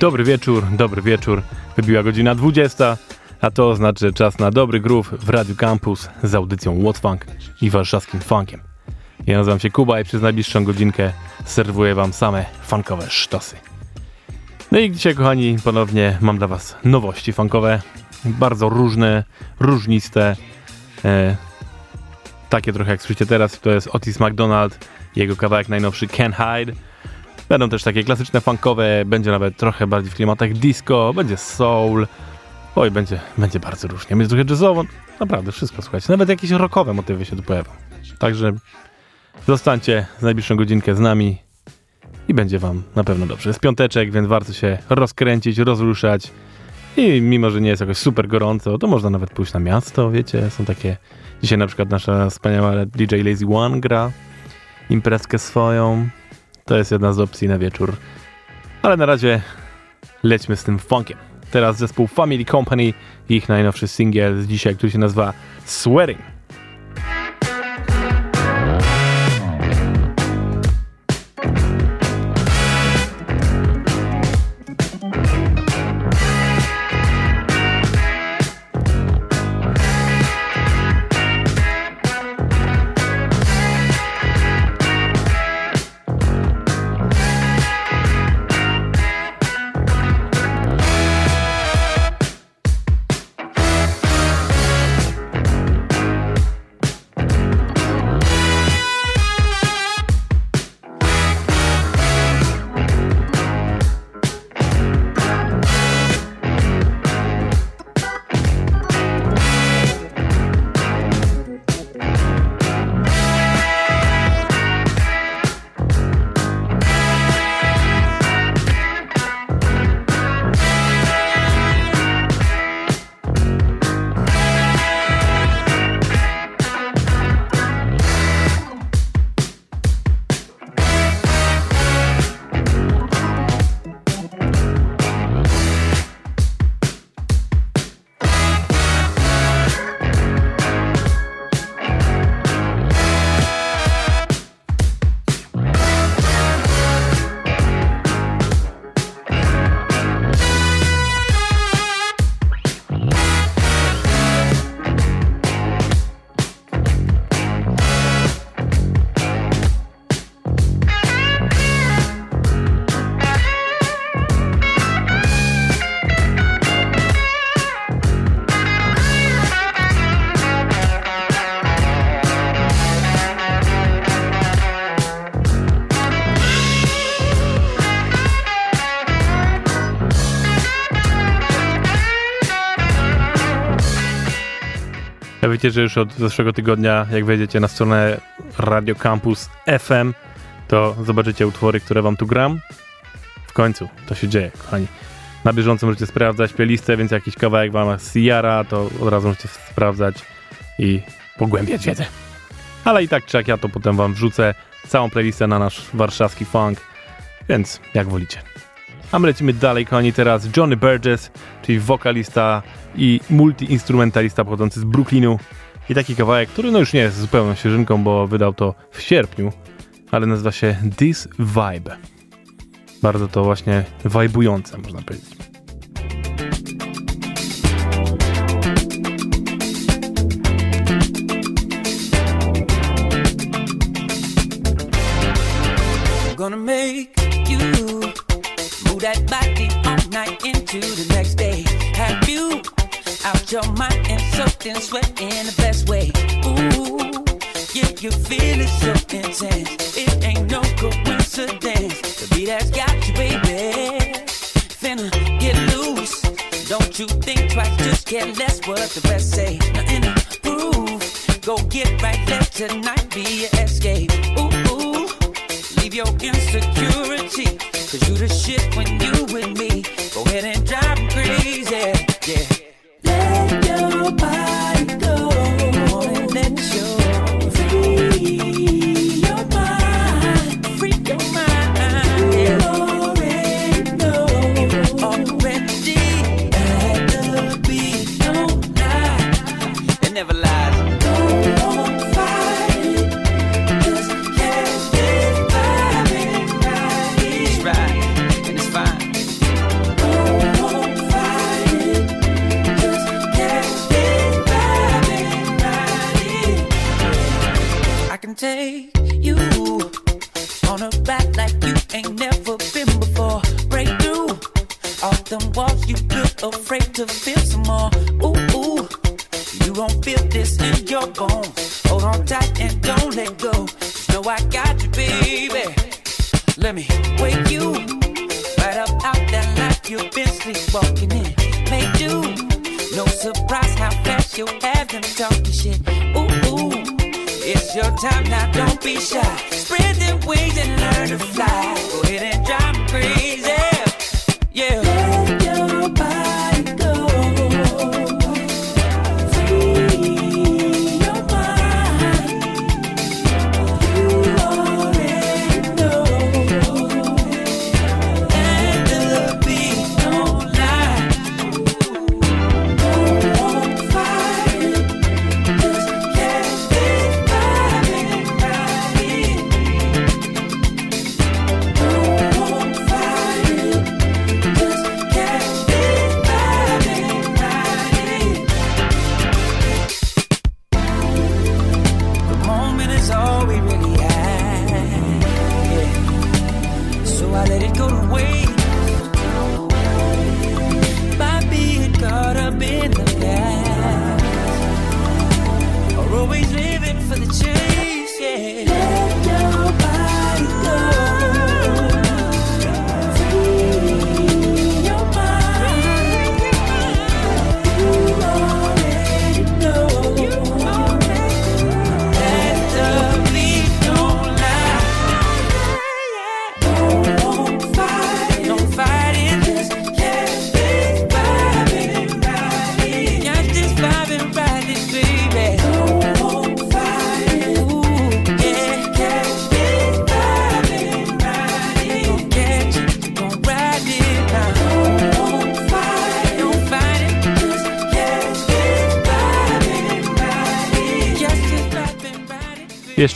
Dobry wieczór, dobry wieczór. Wybiła godzina 20, a to oznacza że czas na dobry groove w Radio Campus z audycją What Funk i warszawskim funkiem. Ja nazywam się Kuba i przez najbliższą godzinkę serwuję wam same funkowe sztosy. No i dzisiaj, kochani, ponownie mam dla was nowości funkowe. Bardzo różne, różniste. E, takie trochę jak słyszycie teraz, to jest Otis McDonald, jego kawałek najnowszy Can Hide. Będą też takie klasyczne funkowe, będzie nawet trochę bardziej w klimatach disco, będzie soul. Oj, będzie, będzie bardzo różnie. Będzie trochę jazzowo, naprawdę wszystko, słuchajcie. Nawet jakieś rockowe motywy się tu pojawią. Także zostańcie z najbliższą godzinkę z nami i będzie wam na pewno dobrze. Jest piąteczek, więc warto się rozkręcić, rozruszać. I mimo, że nie jest jakoś super gorąco, to można nawet pójść na miasto, wiecie, są takie... Dzisiaj na przykład nasza wspaniała DJ Lazy One gra imprezkę swoją. To jest jedna z opcji na wieczór. Ale na razie lećmy z tym funkiem. Teraz zespół Family Company i ich najnowszy singiel z dzisiaj, który się nazywa Sweating. Wiecie, że już od zeszłego tygodnia, jak wejdziecie na stronę Radio Campus FM, to zobaczycie utwory, które wam tu gram. W końcu to się dzieje, kochani. Na bieżąco możecie sprawdzać playlistę, więc jakiś kawałek wam zjara, to od razu możecie sprawdzać i pogłębiać wiedzę. Ale i tak czy jak ja to potem wam wrzucę całą playlistę na nasz warszawski funk, więc jak wolicie. A my lecimy dalej, kochani, teraz Johnny Burgess, czyli wokalista i multiinstrumentalista pochodzący z Brooklynu. I taki kawałek, który no już nie jest zupełną świeżynką, bo wydał to w sierpniu, ale nazywa się This Vibe. Bardzo to właśnie wajbujące, można powiedzieć. Gonna make that body all night into the next day. Have you out your mind and soaked in sweat in the best way. Ooh, yeah, you feel it so intense. It ain't no coincidence. The beat has got you, baby. Finna get loose. Don't you think twice, just get less what the rest say. Nothing to prove. Go get right, let tonight be your escape. Ooh, ooh. leave your insecurity. Cause you the shit when you with me. Go ahead and drive crazy. Yeah.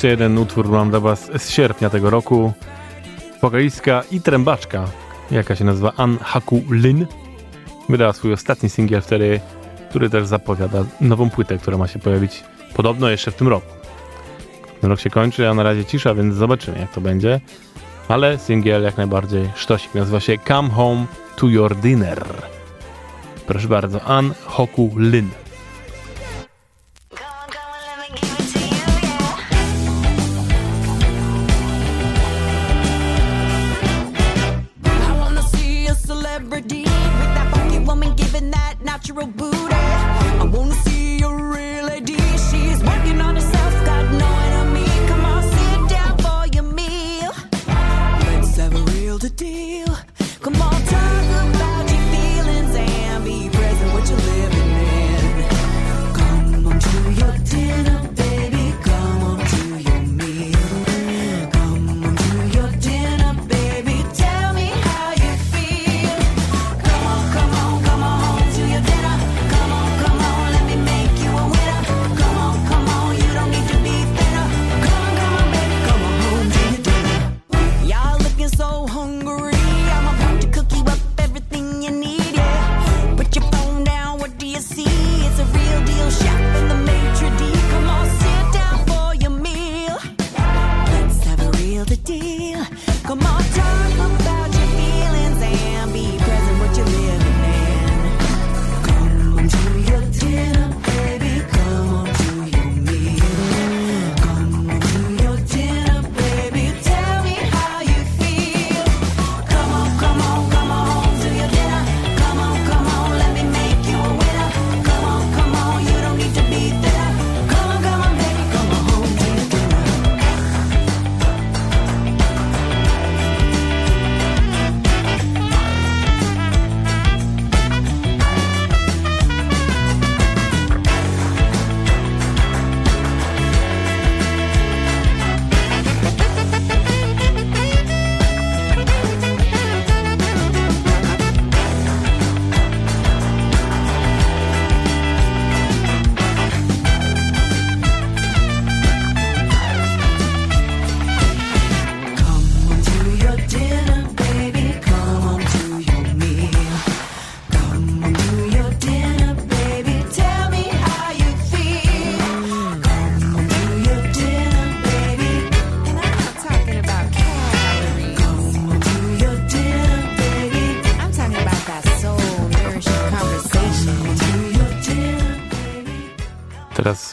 jeszcze jeden utwór mam dla Was z sierpnia tego roku. Wokalista i trębaczka, jaka się nazywa An Haku Lin, wydała swój ostatni singiel wtedy, który też zapowiada nową płytę, która ma się pojawić podobno jeszcze w tym roku. Ten rok się kończy, a na razie cisza, więc zobaczymy jak to będzie. Ale singiel jak najbardziej sztosik. Nazywa się Come Home to Your Dinner. Proszę bardzo, An Hoku Lin. natural.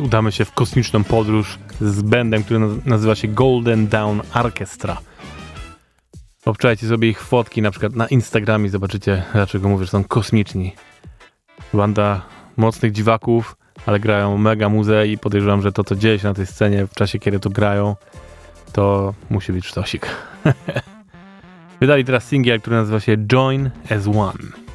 Udamy się w kosmiczną podróż z bandem, który naz- nazywa się Golden Dawn Orchestra. Obczajcie sobie ich fotki na przykład na Instagramie, zobaczycie dlaczego mówię, że są kosmiczni. Banda mocnych dziwaków, ale grają mega muzę i podejrzewam, że to co dzieje się na tej scenie w czasie kiedy to grają, to musi być sztosik. Wydali teraz singiel, który nazywa się Join as One.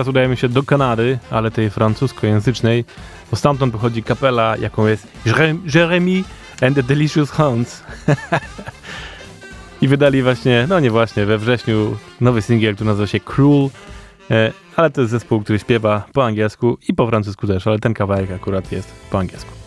Teraz udajemy się do Kanady, ale tej francuskojęzycznej, bo stamtąd pochodzi kapela, jaką jest Jere- Jeremy and the Delicious Hounds. I wydali właśnie, no nie właśnie, we wrześniu nowy singiel, który nazywa się Cruel, e, ale to jest zespół, który śpiewa po angielsku i po francusku też, ale ten kawałek akurat jest po angielsku.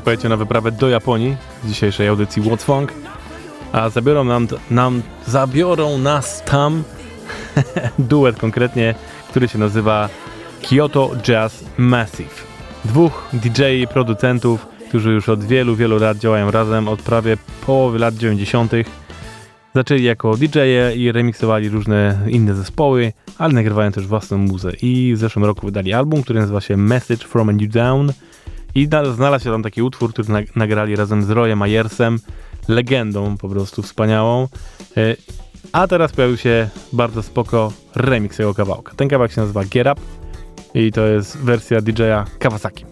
Pojedziemy na wyprawę do Japonii z dzisiejszej audycji What's Funk. A zabiorą nam, nam zabiorą nas tam duet konkretnie, który się nazywa Kyoto Jazz Massive. Dwóch DJ producentów, którzy już od wielu, wielu lat działają razem, od prawie połowy lat 90. Zaczęli jako DJ-e i remiksowali różne inne zespoły, ale nagrywają też własną muzę. I w zeszłym roku wydali album, który nazywa się Message from a New Down. I na- znalazł się tam taki utwór, który nag- nagrali razem z Royem Ayersem, legendą po prostu wspaniałą. E, A teraz pojawił się bardzo spoko remix tego kawałka. Ten kawałek się nazywa Get Up i to jest wersja DJ-a Kawasaki.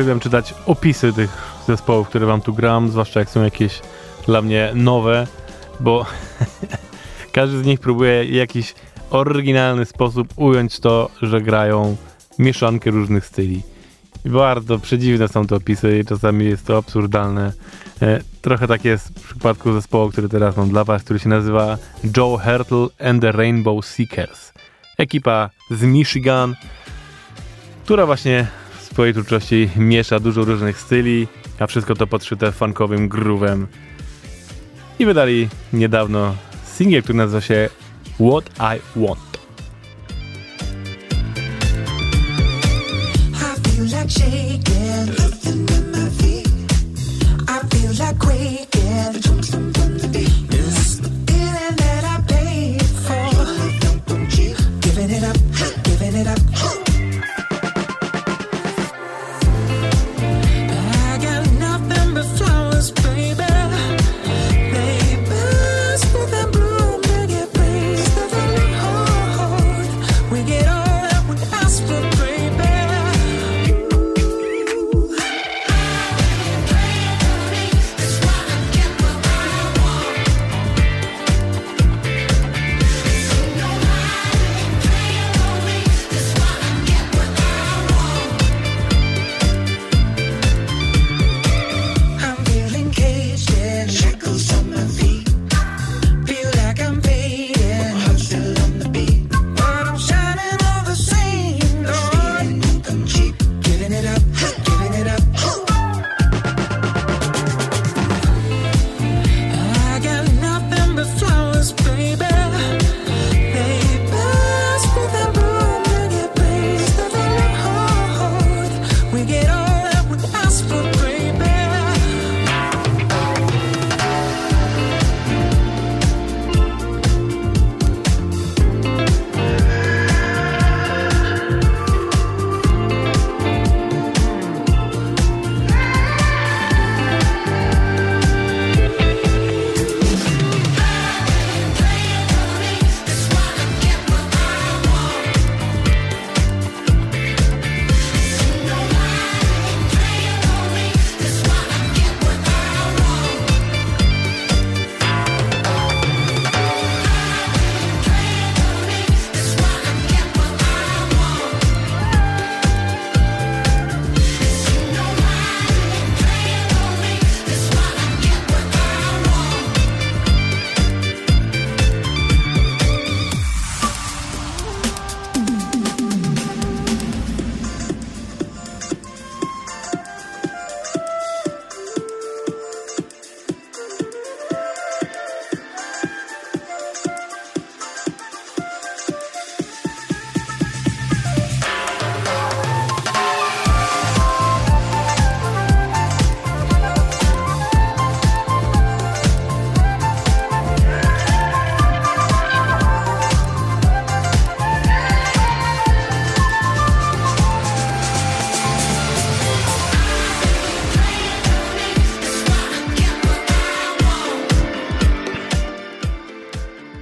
Uwielbiam czytać opisy tych zespołów, które wam tu gram, zwłaszcza jak są jakieś dla mnie nowe, bo każdy z nich próbuje w jakiś oryginalny sposób ująć to, że grają mieszankę różnych styli. Bardzo przedziwne są te opisy i czasami jest to absurdalne. E, trochę tak jest w przypadku zespołu, który teraz mam dla was, który się nazywa Joe Hertel and the Rainbow Seekers. Ekipa z Michigan, która właśnie swojej twórczości miesza dużo różnych styli, a wszystko to podszyte funkowym groovem. I wydali niedawno singiel, który nazywa się What I Want. I feel like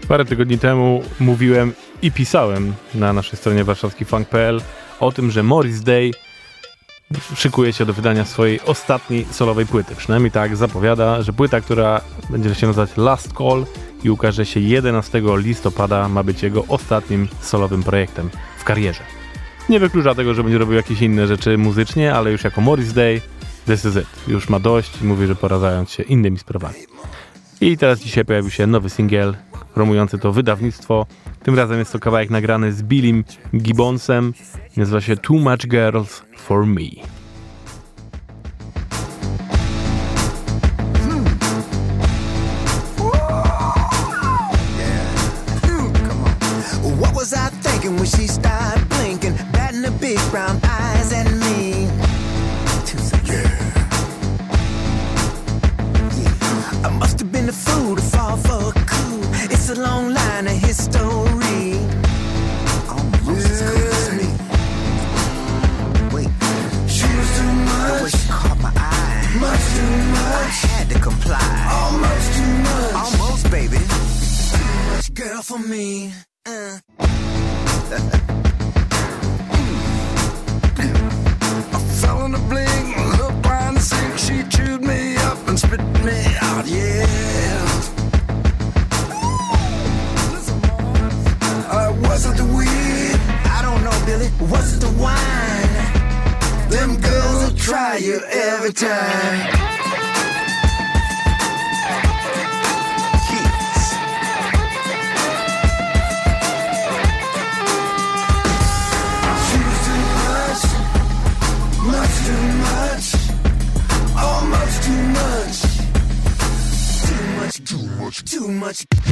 Parę tygodni temu mówiłem i pisałem na naszej stronie warszawskifunk.pl o tym, że Morris Day szykuje się do wydania swojej ostatniej solowej płyty. Przynajmniej tak zapowiada, że płyta, która będzie się nazywać Last Call i ukaże się 11 listopada, ma być jego ostatnim solowym projektem w karierze. Nie wyklucza tego, że będzie robił jakieś inne rzeczy muzycznie, ale już jako Morris Day, this is it. Już ma dość i mówi, że pora zająć się innymi sprawami. I teraz dzisiaj pojawił się nowy singiel promujący to wydawnictwo. Tym razem jest to kawałek nagrany z Billim Gibbonsem. Nazywa się Too Much Girls for Me. Comply. Almost too much. Almost, baby. Too much girl for me. Uh. I fell in a blink, hook, line, and sink. She chewed me up and spit me out. Yeah. Uh, was it the weed? I don't know, Billy. Was it the wine? Them girls will try you every time. Much,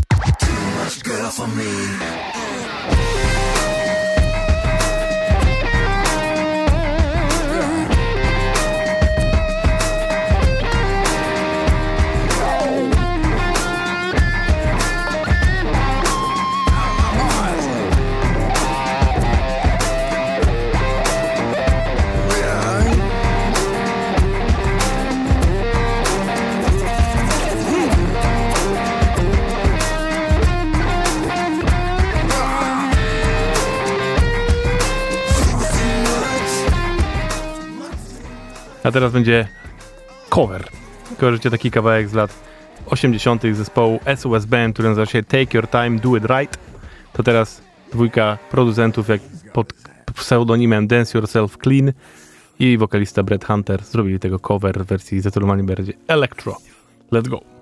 A teraz będzie cover. Kojarzycie taki kawałek z lat 80. zespołu SOS Band, który nazywa się Take Your Time, Do It Right. To teraz dwójka producentów jak pod pseudonimem Dance Yourself Clean i wokalista Brett Hunter zrobili tego cover w wersji zdecydowanie bardziej electro. Let's go.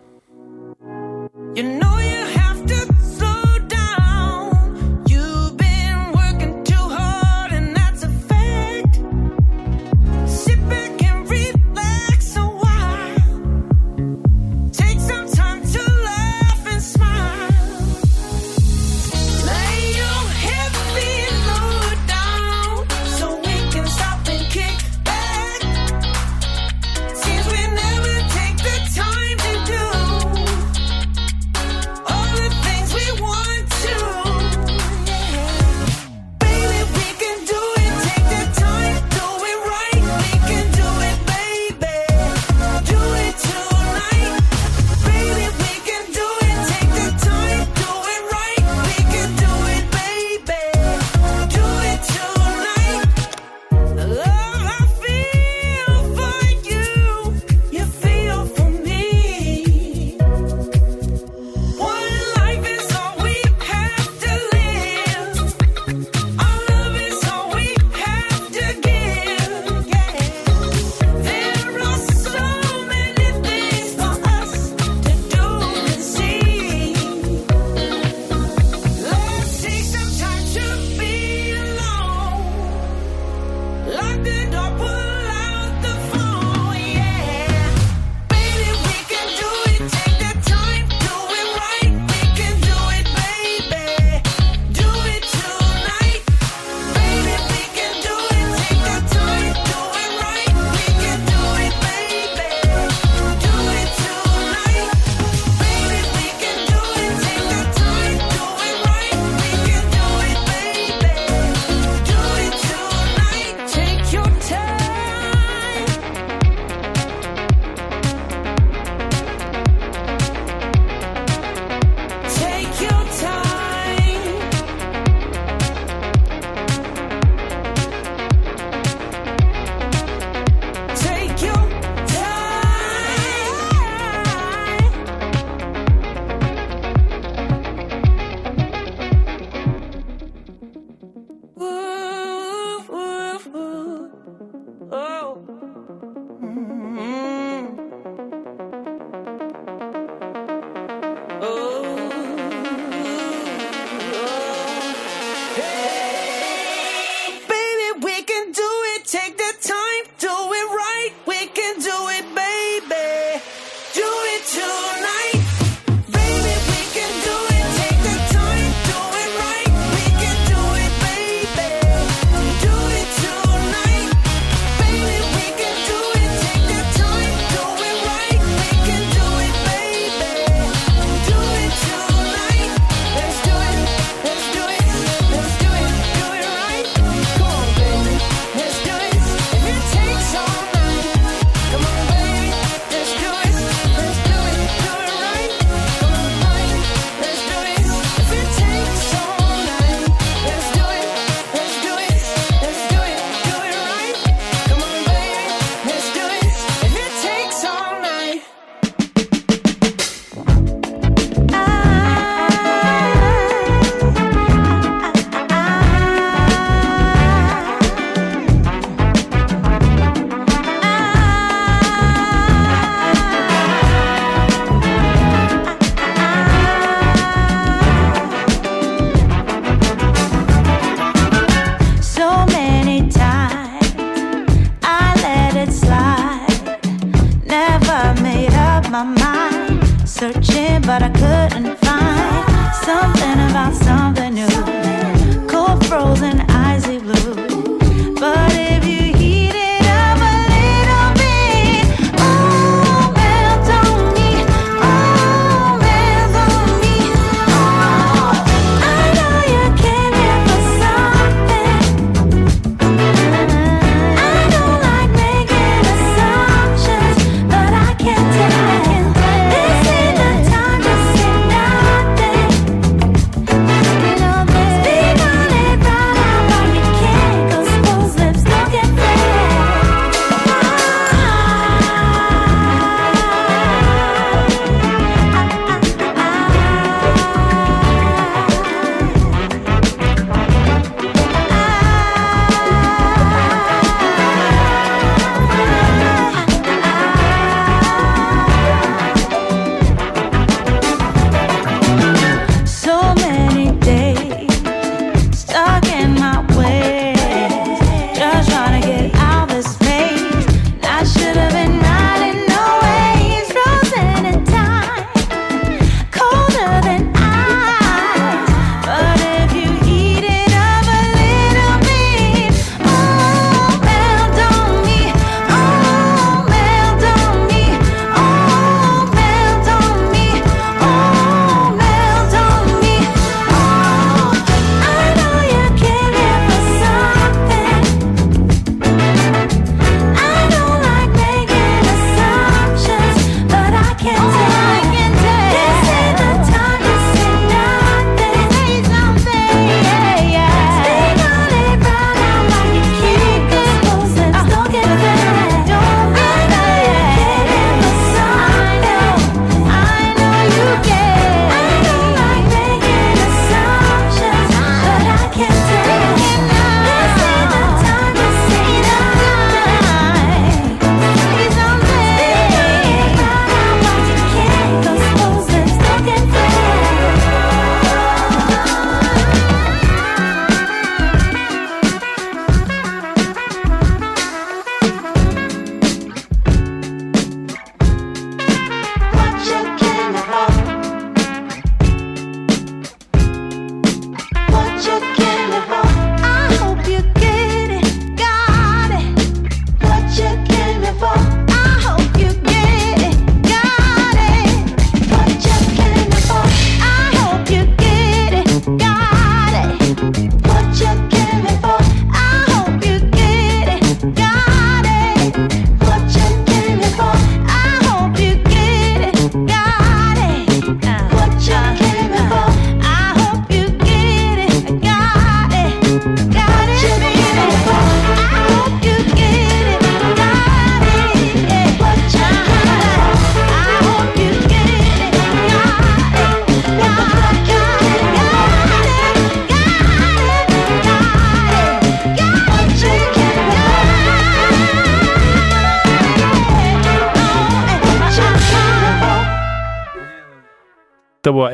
searching, but I couldn't find something about something new. Cold frozen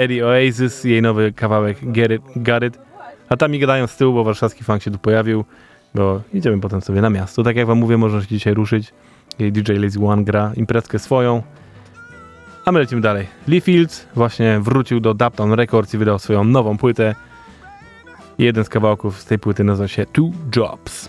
Eddie Oasis, jej nowy kawałek Get It, Got It. A tam mi gadają z tyłu, bo warszawski funk się tu pojawił, bo idziemy potem sobie na miasto. Tak jak wam mówię, można się dzisiaj ruszyć. Jej DJ Lazy One gra imprezkę swoją. A my lecimy dalej. Lee Fields właśnie wrócił do Dapton Records i wydał swoją nową płytę. Jeden z kawałków z tej płyty nazywa się Two Jobs.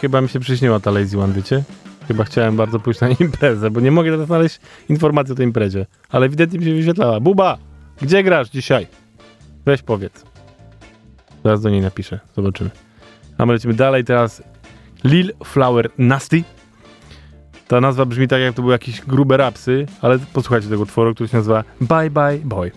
chyba mi się przyśniła ta Lazy One, wiecie? Chyba chciałem bardzo pójść na imprezę, bo nie mogę teraz znaleźć informacji o tej imprezie. Ale ewidentnie mi się wyświetlała. Buba, gdzie grasz dzisiaj? Weź powiedz. Zaraz do niej napiszę, zobaczymy. A my lecimy dalej teraz. Lil Flower Nasty. Ta nazwa brzmi tak, jak to były jakieś grube rapsy, ale posłuchajcie tego utworu, który się nazywa Bye Bye Boy.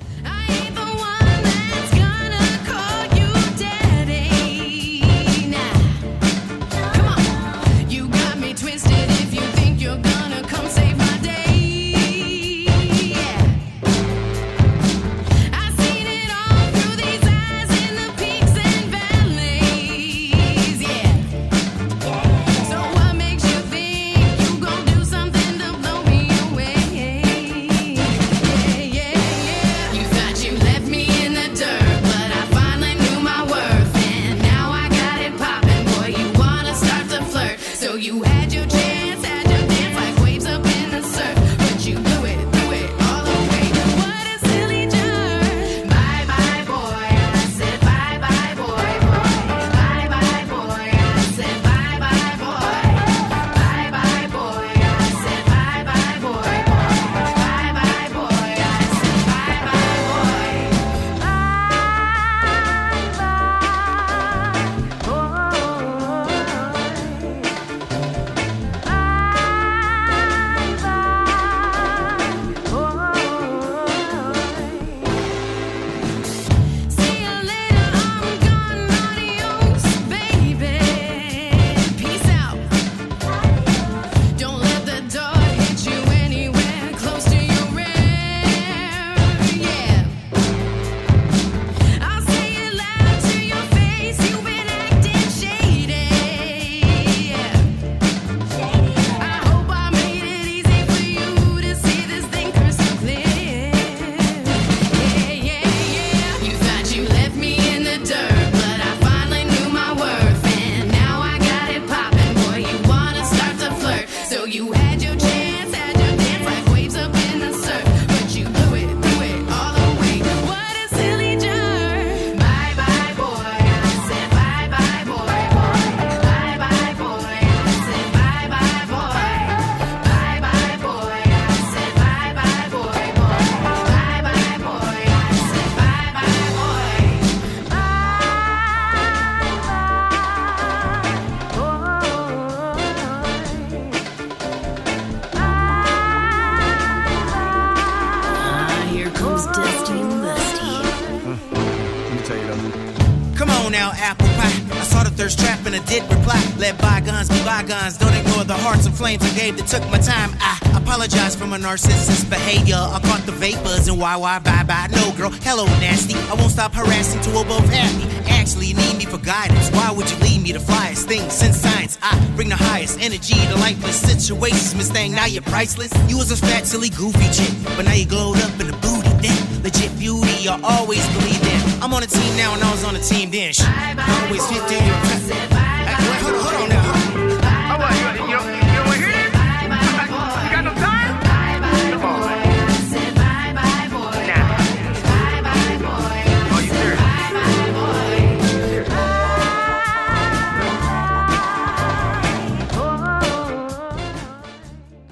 bygones. Don't ignore the hearts and flames I gave that took my time. I apologize for my narcissist behavior. I caught the vapors and why, why, bye, bye. No, girl, hello, nasty. I won't stop harassing till we're both happy. Actually, you need me for guidance. Why would you lead me to flyest things since science? I bring the highest energy to lifeless situations. Miss Thang, now you're priceless. You was a fat, silly, goofy chick, but now you glowed up in a booty then. Legit beauty, I always believed in. I'm on a team now and I was on a team then. Shh. Always 15 years.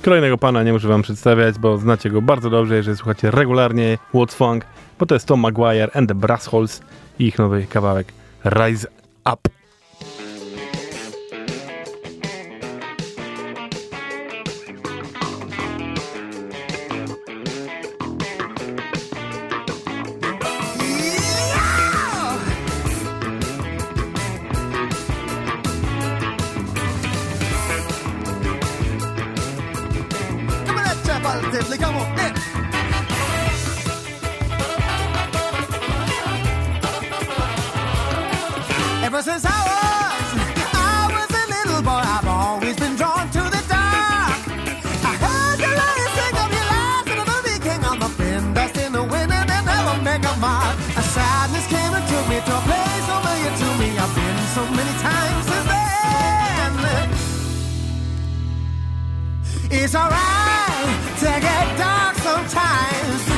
Kolejnego pana nie muszę wam przedstawiać, bo znacie go bardzo dobrze, jeżeli słuchacie regularnie What's Funk, bo to jest Tom Maguire and the Brassholes i ich nowy kawałek Rise Up. It don't play so familiar to me. I've been so many times since then. It's alright to get dark sometimes.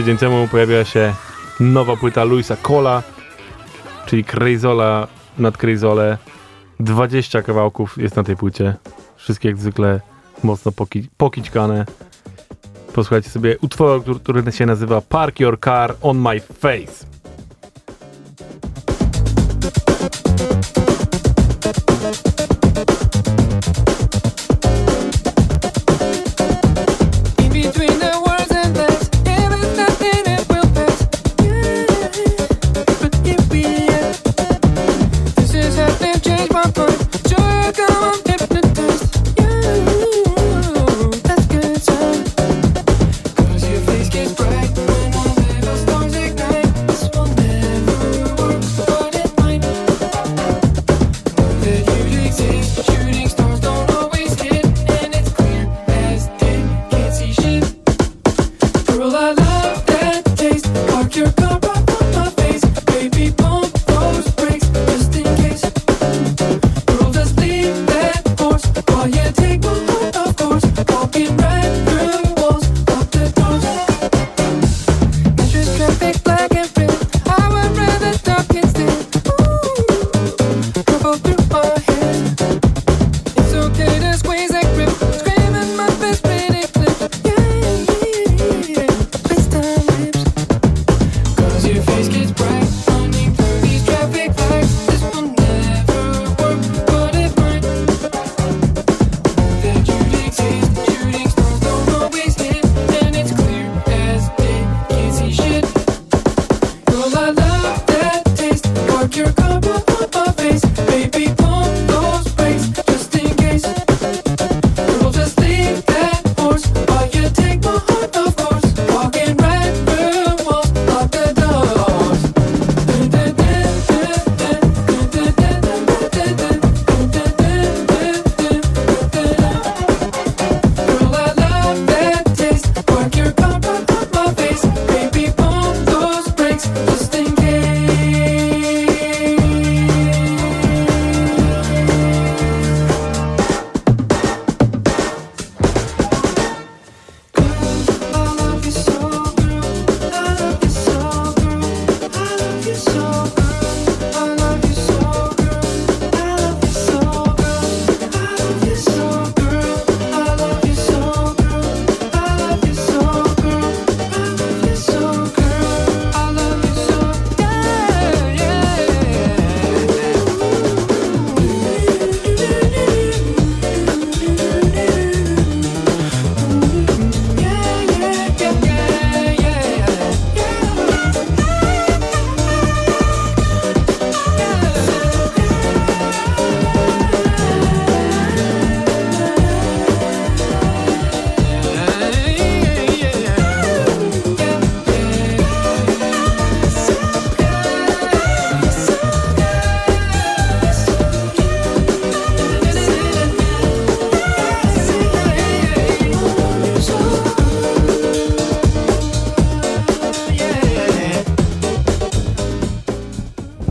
Tydzień temu pojawiła się nowa płyta Luisa Cola, czyli Crazola nad Crazole. 20 kawałków jest na tej płycie. Wszystkie jak zwykle mocno poki pokićkane. Posłuchajcie sobie utworu, który się nazywa Park Your Car on My Face.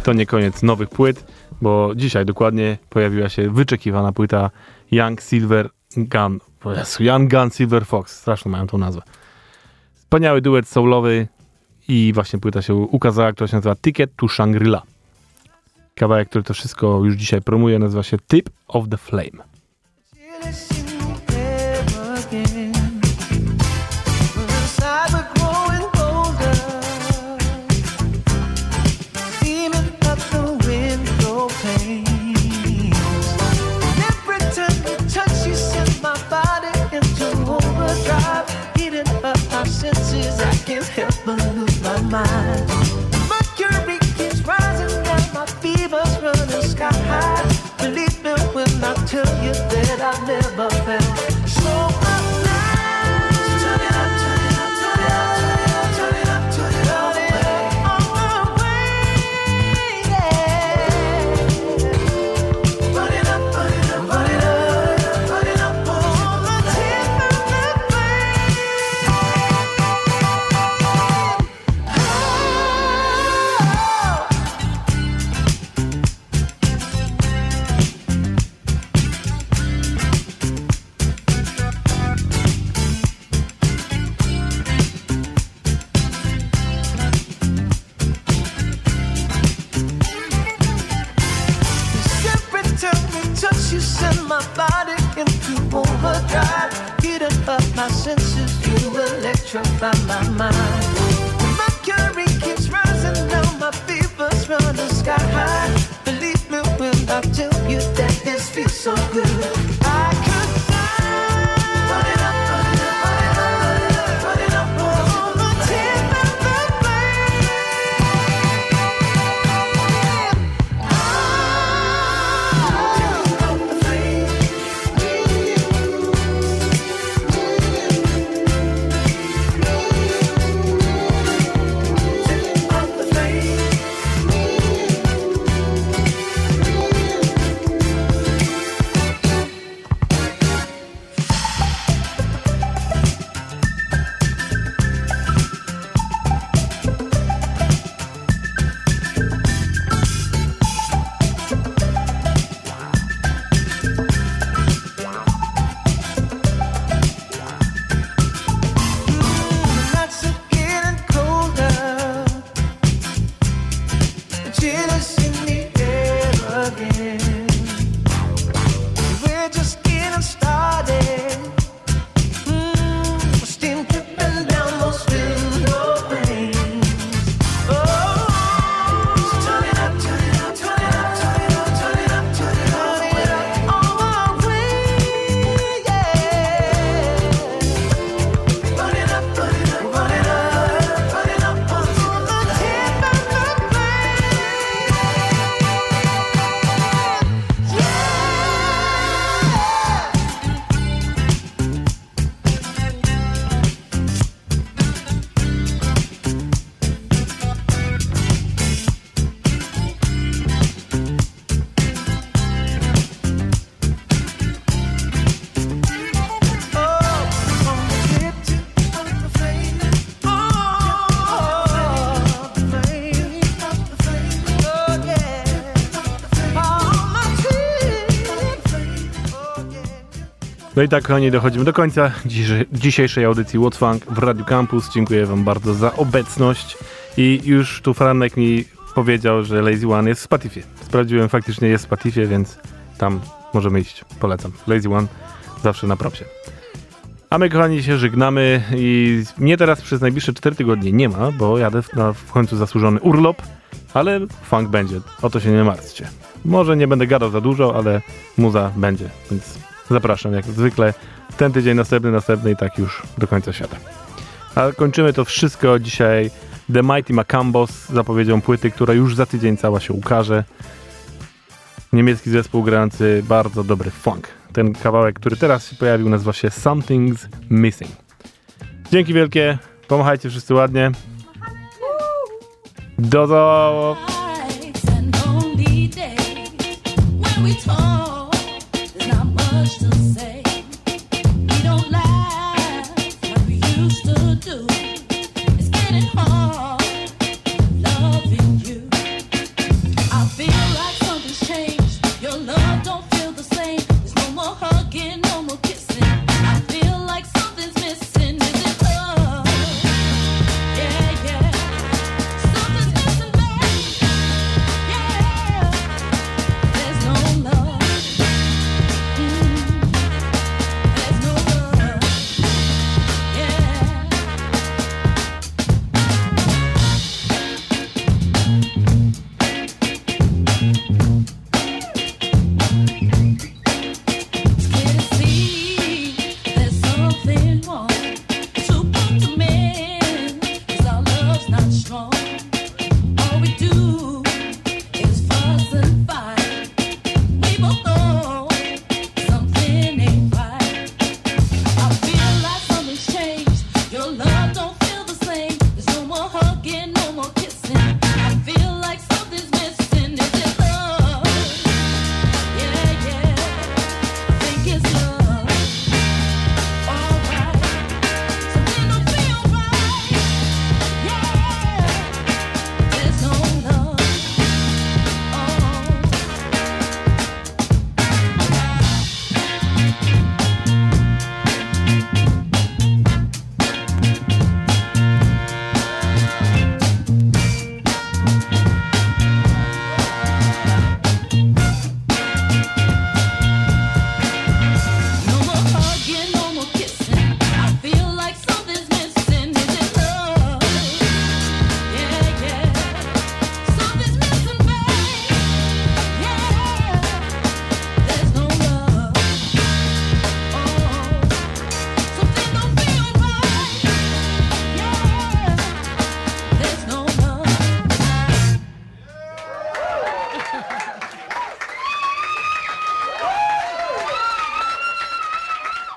to nie koniec nowych płyt, bo dzisiaj dokładnie pojawiła się wyczekiwana płyta Young Silver Gun. Young Gun Silver Fox, straszną mają tą nazwę. Wspaniały duet soulowy i właśnie płyta się ukazała, która się nazywa Ticket to Shangri-La. Kawałek, który to wszystko już dzisiaj promuje, nazywa się Tip of the Flame. Mercury keeps rising my fever's running sky high. Believe me when I tell you that I've never felt. senses, you electrify my mind. Mercury keeps rising, now my fever's running sky high. Believe me when I tell you that this feels so good. No i tak, kochani, dochodzimy do końca dzisiejszej- audycji What Funk w Radio Campus. Dziękuję Wam bardzo za obecność. I już tu Franek mi powiedział, że Lazy One jest w Spotify. Sprawdziłem, faktycznie jest w Spotify, więc tam możemy iść. Polecam. Lazy One zawsze na propsie. A my, kochani, się żegnamy i mnie teraz przez najbliższe 4 tygodnie nie ma, bo jadę na w końcu zasłużony urlop, ale funk będzie. O to się nie martwcie. Może nie będę gadał za dużo, ale muza będzie, więc zapraszam jak zwykle. Ten tydzień, następny, następny i tak już do końca świata. A kończymy to wszystko dzisiaj The Mighty Macambos z zapowiedzią płyty, która już za tydzień cała się ukaże. Niemiecki zespół grający bardzo dobry funk. Ten kawałek, który teraz się pojawił, nazywa się Something's Missing. Dzięki wielkie, pomachajcie wszyscy ładnie. Do do... special